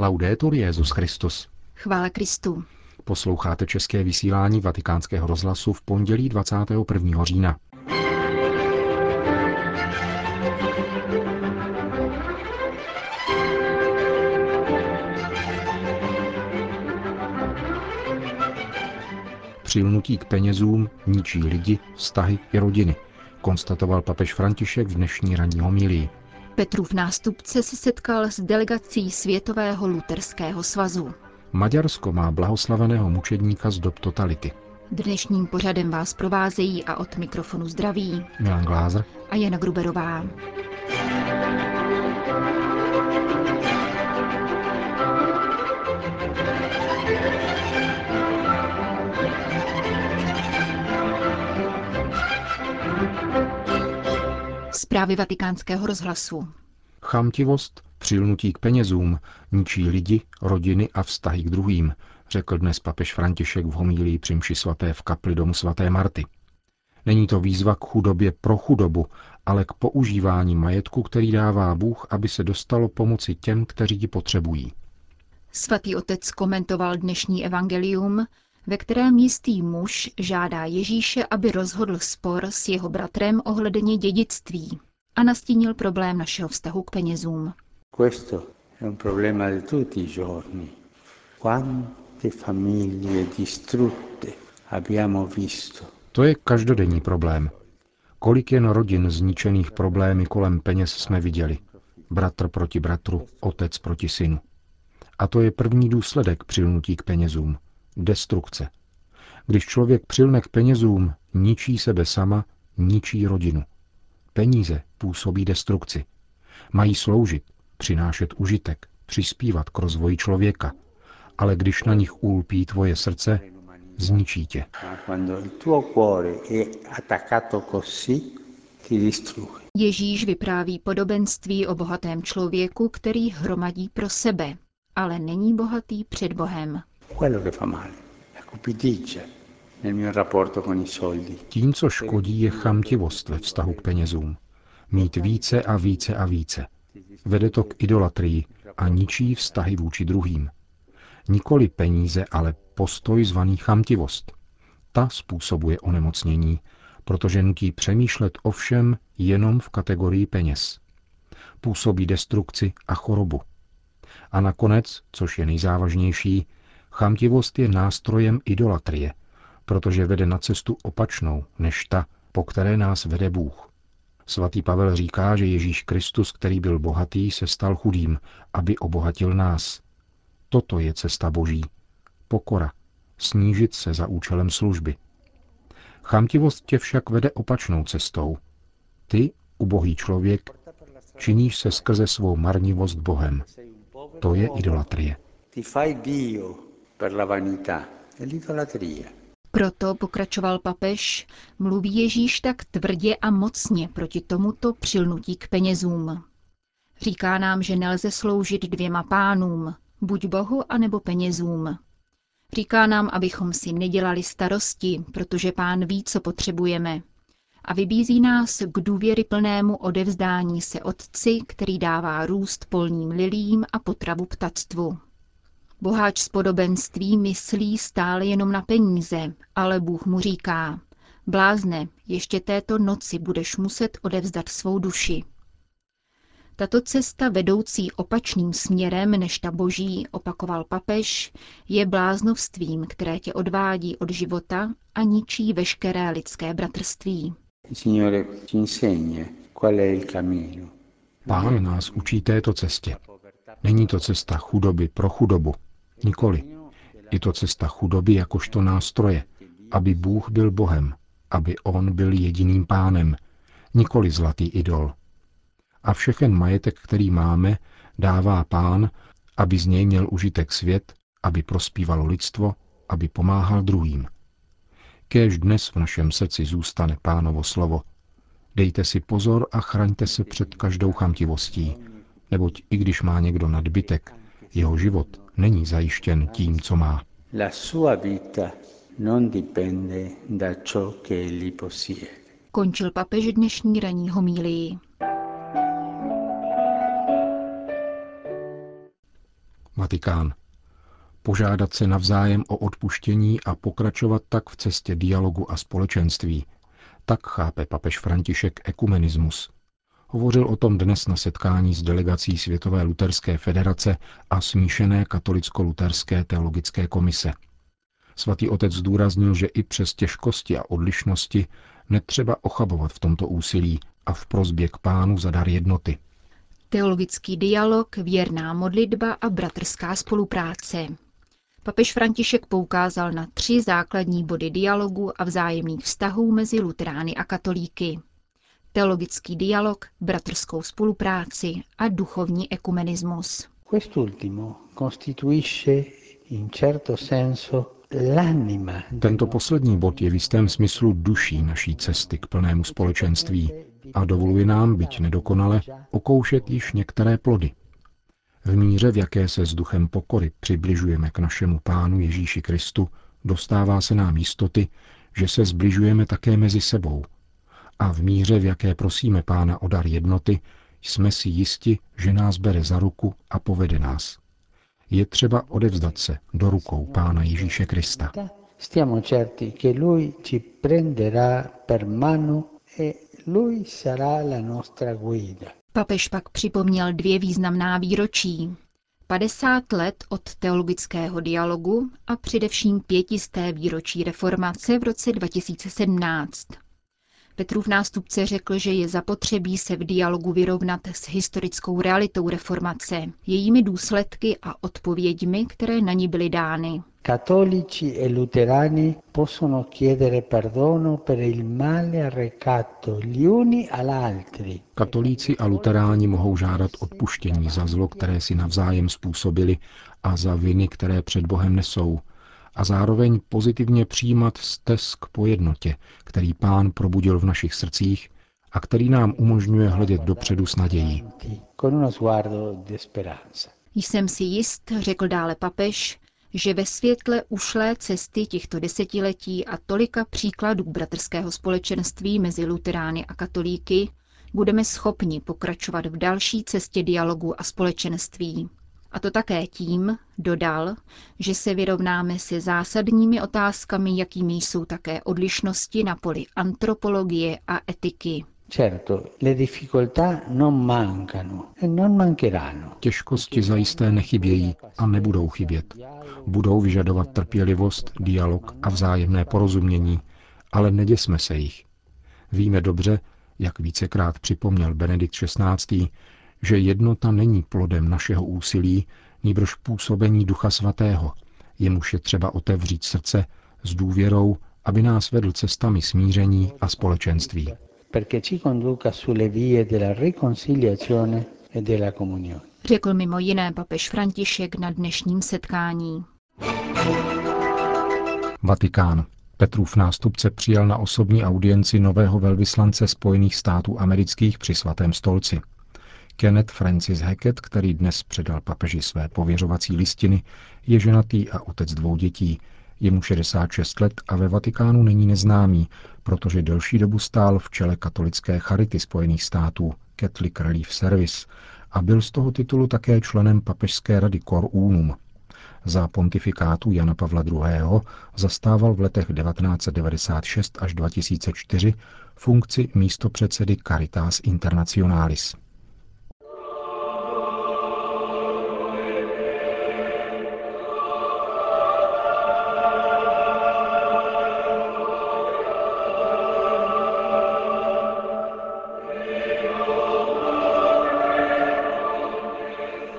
Laudetur Jezus Christus. Chvála Kristu. Posloucháte české vysílání Vatikánského rozhlasu v pondělí 21. října. Přilnutí k penězům ničí lidi, vztahy i rodiny, konstatoval papež František v dnešní ranní homilii. Petrův nástupce se setkal s delegací Světového luterského svazu. Maďarsko má blahoslaveného mučedníka z dob totality. Dnešním pořadem vás provázejí a od mikrofonu zdraví Milan Glázer a Jana Gruberová. Zprávy vatikánského rozhlasu. Chamtivost, přilnutí k penězům, ničí lidi, rodiny a vztahy k druhým, řekl dnes papež František v homílii při mši svaté v kapli domu svaté Marty. Není to výzva k chudobě pro chudobu, ale k používání majetku, který dává Bůh, aby se dostalo pomoci těm, kteří ji potřebují. Svatý otec komentoval dnešní evangelium, ve kterém jistý muž žádá Ježíše, aby rozhodl spor s jeho bratrem ohledně dědictví a nastínil problém našeho vztahu k penězům. Questo è un problema di tutti i giorni. Quante famiglie distrutte abbiamo visto. To je každodenní problém. Kolik jen rodin zničených problémy kolem peněz jsme viděli. Bratr proti bratru, otec proti synu. A to je první důsledek přilnutí k penězům. Destrukce. Když člověk přilne k penězům, ničí sebe sama, ničí rodinu. Peníze působí destrukci. Mají sloužit, přinášet užitek, přispívat k rozvoji člověka. Ale když na nich ulpí tvoje srdce, zničí tě. Ježíš vypráví podobenství o bohatém člověku, který hromadí pro sebe, ale není bohatý před Bohem. Tím, co škodí, je chamtivost ve vztahu k penězům. Mít více a více a více. Vede to k idolatrii a ničí vztahy vůči druhým. Nikoli peníze, ale postoj zvaný chamtivost. Ta způsobuje onemocnění, protože nutí přemýšlet o všem jenom v kategorii peněz. Působí destrukci a chorobu. A nakonec, což je nejzávažnější, chamtivost je nástrojem idolatrie, protože vede na cestu opačnou než ta, po které nás vede Bůh. Svatý Pavel říká, že Ježíš Kristus, který byl bohatý, se stal chudým, aby obohatil nás. Toto je cesta Boží. Pokora. Snížit se za účelem služby. Chamtivost tě však vede opačnou cestou. Ty, ubohý člověk, činíš se skrze svou marnivost Bohem. To je idolatrie. Proto, pokračoval papež, mluví Ježíš tak tvrdě a mocně proti tomuto přilnutí k penězům. Říká nám, že nelze sloužit dvěma pánům, buď Bohu, anebo penězům. Říká nám, abychom si nedělali starosti, protože pán ví, co potřebujeme. A vybízí nás k důvěryplnému odevzdání se Otci, který dává růst polním lilím a potravu ptactvu. Boháč z podobenství myslí stále jenom na peníze, ale Bůh mu říká, blázne, ještě této noci budeš muset odevzdat svou duši. Tato cesta vedoucí opačným směrem než ta boží, opakoval papež, je bláznovstvím, které tě odvádí od života a ničí veškeré lidské bratrství. Pán nás učí této cestě. Není to cesta chudoby pro chudobu. Nikoli. Je to cesta chudoby jakožto nástroje, aby Bůh byl Bohem, aby On byl jediným pánem, nikoli zlatý idol. A všechen majetek, který máme, dává pán, aby z něj měl užitek svět, aby prospívalo lidstvo, aby pomáhal druhým. Kéž dnes v našem srdci zůstane pánovo slovo. Dejte si pozor a chraňte se před každou chamtivostí, neboť i když má někdo nadbytek, jeho život není zajištěn tím, co má. La sua vita non dipende da ciò che egli possiede. Končil papež dnešní ranní homílii. Vatikán. Požádat se navzájem o odpuštění a pokračovat tak v cestě dialogu a společenství. Tak chápe papež František ekumenismus. Hovořil o tom dnes na setkání s delegací Světové luterské federace a smíšené katolicko-luterské teologické komise. Svatý otec zdůraznil, že i přes těžkosti a odlišnosti netřeba ochabovat v tomto úsilí a v prozbě k pánu za dar jednoty. Teologický dialog, věrná modlitba a bratrská spolupráce. Papež František poukázal na tři základní body dialogu a vzájemných vztahů mezi luterány a katolíky. Teologický dialog, bratrskou spolupráci a duchovní ekumenismus. Quest'ultimo costituisce in certo senso tento poslední bod je v jistém smyslu duší naší cesty k plnému společenství a dovoluje nám, byť nedokonale, okoušet již některé plody. V míře, v jaké se s duchem pokory přibližujeme k našemu Pánu Ježíši Kristu, dostává se nám jistoty, že se zbližujeme také mezi sebou. A v míře, v jaké prosíme Pána o dar jednoty, jsme si jisti, že nás bere za ruku a povede nás je třeba odevzdat se do rukou Pána Ježíše Krista. Stiamo certi che lui ci prenderà per mano e lui sarà la nostra guida. Papež pak připomněl dvě významná výročí. 50 let od teologického dialogu a především pětisté výročí reformace v roce 2017. Petrův nástupce řekl, že je zapotřebí se v dialogu vyrovnat s historickou realitou reformace, jejími důsledky a odpověďmi, které na ní byly dány. Cattolici e luterani possono chiedere perdono per il male arrecato gli uni all'altri. Katolíci a luteráni mohou žádat odpuštění za zlo, které si navzájem způsobili a za viny, které před Bohem nesou, a zároveň pozitivně přijímat stesk po jednotě, který pán probudil v našich srdcích a který nám umožňuje hledět dopředu s nadějí. Jsem si jist, řekl dále papež, že ve světle ušlé cesty těchto desetiletí a tolika příkladů bratrského společenství mezi luterány a katolíky budeme schopni pokračovat v další cestě dialogu a společenství. A to také tím, dodal, že se vyrovnáme se zásadními otázkami, jakými jsou také odlišnosti na poli antropologie a etiky. Certo, le difficoltà non mancano e non mancheranno. Těžkosti zajisté nechybějí a nebudou chybět. Budou vyžadovat trpělivost, dialog a vzájemné porozumění, ale neděsme se jich. Víme dobře, jak vícekrát připomněl Benedikt XVI., že jednota není plodem našeho úsilí, nýbrž působení Ducha Svatého, jemuž je třeba otevřít srdce s důvěrou, aby nás vedl cestami smíření a společenství. E Řekl mimo jiné papež František na dnešním setkání. Vatikán. Petrův nástupce přijal na osobní audienci nového velvyslance Spojených států amerických při svatém stolci. Kenneth Francis Hackett, který dnes předal papeži své pověřovací listiny, je ženatý a otec dvou dětí. Je mu 66 let a ve Vatikánu není neznámý, protože delší dobu stál v čele katolické charity Spojených států Catholic Relief Service a byl z toho titulu také členem papežské rady Cor Unum. Za pontifikátu Jana Pavla II. zastával v letech 1996 až 2004 funkci místopředsedy Caritas Internationalis.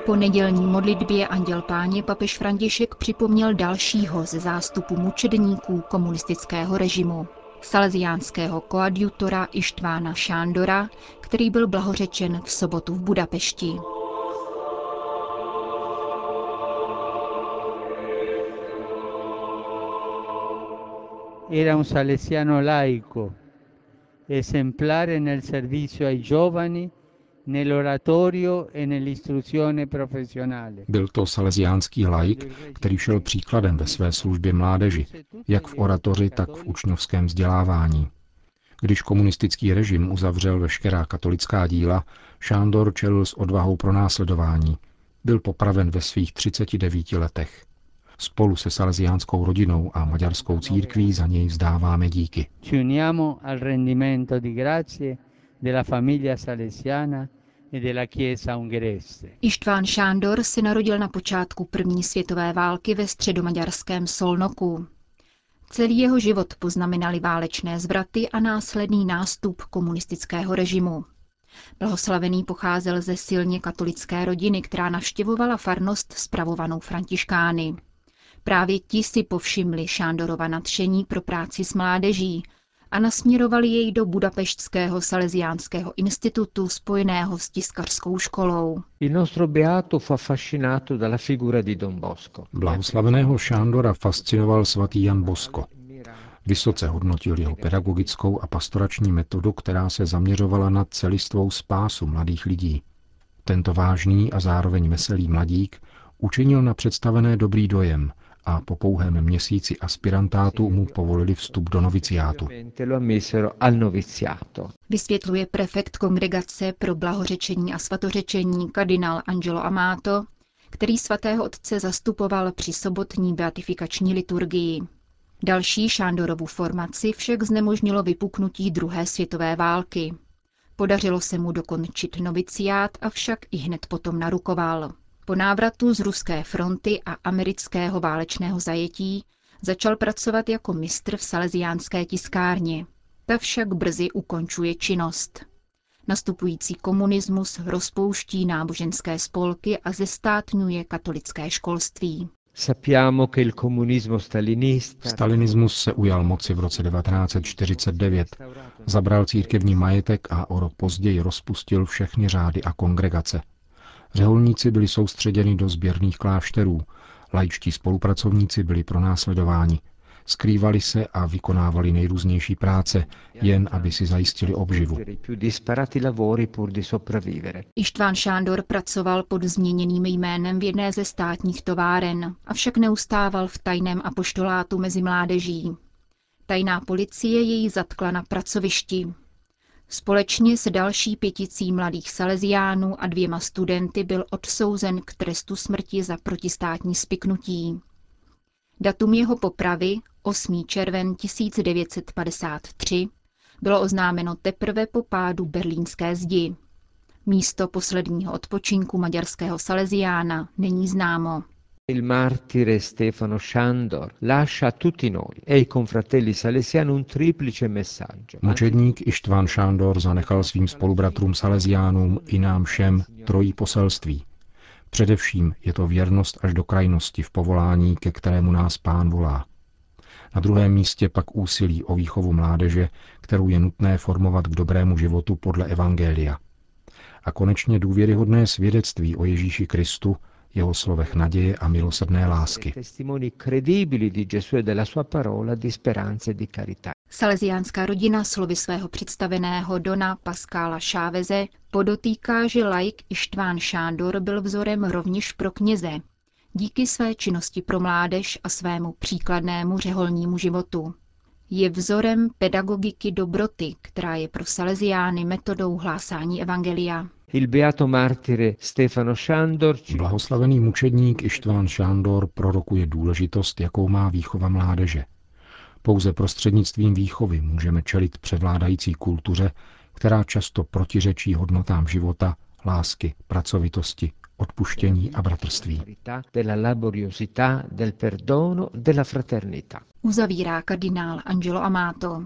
Po nedělní modlitbě Anděl Páně papež František připomněl dalšího ze zástupu mučedníků komunistického režimu, salesiánského koadjutora Ištvána Šándora, který byl blahořečen v sobotu v Budapešti. Era un salesiano laico, esemplare nel servizio ai giovani Byl to salesiánský laik, který šel příkladem ve své službě mládeži, jak v oratoři, tak v učňovském vzdělávání. Když komunistický režim uzavřel veškerá katolická díla, Šándor čelil s odvahou pro následování. byl popraven ve svých 39 letech. Spolu se salesiánskou rodinou a maďarskou církví za něj vzdáváme díky. Ištván Šándor se narodil na počátku první světové války ve středomaďarském Solnoku. Celý jeho život poznamenali válečné zvraty a následný nástup komunistického režimu. Blahoslavený pocházel ze silně katolické rodiny, která navštěvovala farnost spravovanou františkány. Právě ti si povšimli Šándorova nadšení pro práci s mládeží a nasměrovali jej do Budapeštského salesiánského institutu spojeného s tiskařskou školou. Blahoslaveného Šándora fascinoval svatý Jan Bosko. Vysoce hodnotil jeho pedagogickou a pastorační metodu, která se zaměřovala na celistvou spásu mladých lidí. Tento vážný a zároveň veselý mladík učinil na představené dobrý dojem a po pouhém měsíci aspirantátu mu povolili vstup do noviciátu. Vysvětluje prefekt kongregace pro blahořečení a svatořečení kardinál Angelo Amato, který svatého otce zastupoval při sobotní beatifikační liturgii. Další Šándorovu formaci však znemožnilo vypuknutí druhé světové války. Podařilo se mu dokončit noviciát, avšak i hned potom narukoval. Po návratu z ruské fronty a amerického válečného zajetí začal pracovat jako mistr v salesiánské tiskárně. Ta však brzy ukončuje činnost. Nastupující komunismus rozpouští náboženské spolky a zestátňuje katolické školství. Stalinismus se ujal moci v roce 1949, zabral církevní majetek a o rok později rozpustil všechny řády a kongregace. Řeholníci byli soustředěni do sběrných klášterů, laičtí spolupracovníci byli pronásledováni, skrývali se a vykonávali nejrůznější práce, jen aby si zajistili obživu. Ištván Šándor pracoval pod změněným jménem v jedné ze státních továren, avšak neustával v tajném apoštolátu mezi mládeží. Tajná policie jej zatkla na pracovišti. Společně s další pěticí mladých salesiánů a dvěma studenty byl odsouzen k trestu smrti za protistátní spiknutí. Datum jeho popravy, 8. červen 1953, bylo oznámeno teprve po pádu berlínské zdi. Místo posledního odpočinku maďarského Salesiána není známo. Il martire Stefano Shandor lascia a tutti noi e ai confratelli salesiani un triplice messaggio. Mučedník Ištván Šándor zanechal svým spolubratrům Salesiánům i nám všem trojí poselství. Především je to věrnost až do krajnosti v povolání, ke kterému nás pán volá. Na druhém místě pak úsilí o výchovu mládeže, kterou je nutné formovat k dobrému životu podle Evangelia. A konečně důvěryhodné svědectví o Ježíši Kristu, jeho slovech naděje a milosrdné lásky. Salesiánská rodina slovy svého představeného Dona Pascala Šáveze podotýká, že laik Ištván Šándor byl vzorem rovněž pro kněze, díky své činnosti pro mládež a svému příkladnému řeholnímu životu. Je vzorem pedagogiky dobroty, která je pro Salesiány metodou hlásání Evangelia. Il beato martire Stefano Šándor Blahoslavený mučedník Ištván Šándor prorokuje důležitost, jakou má výchova mládeže. Pouze prostřednictvím výchovy můžeme čelit převládající kultuře, která často protiřečí hodnotám života, lásky, pracovitosti, odpuštění a bratrství. Uzavírá kardinál Angelo Amato.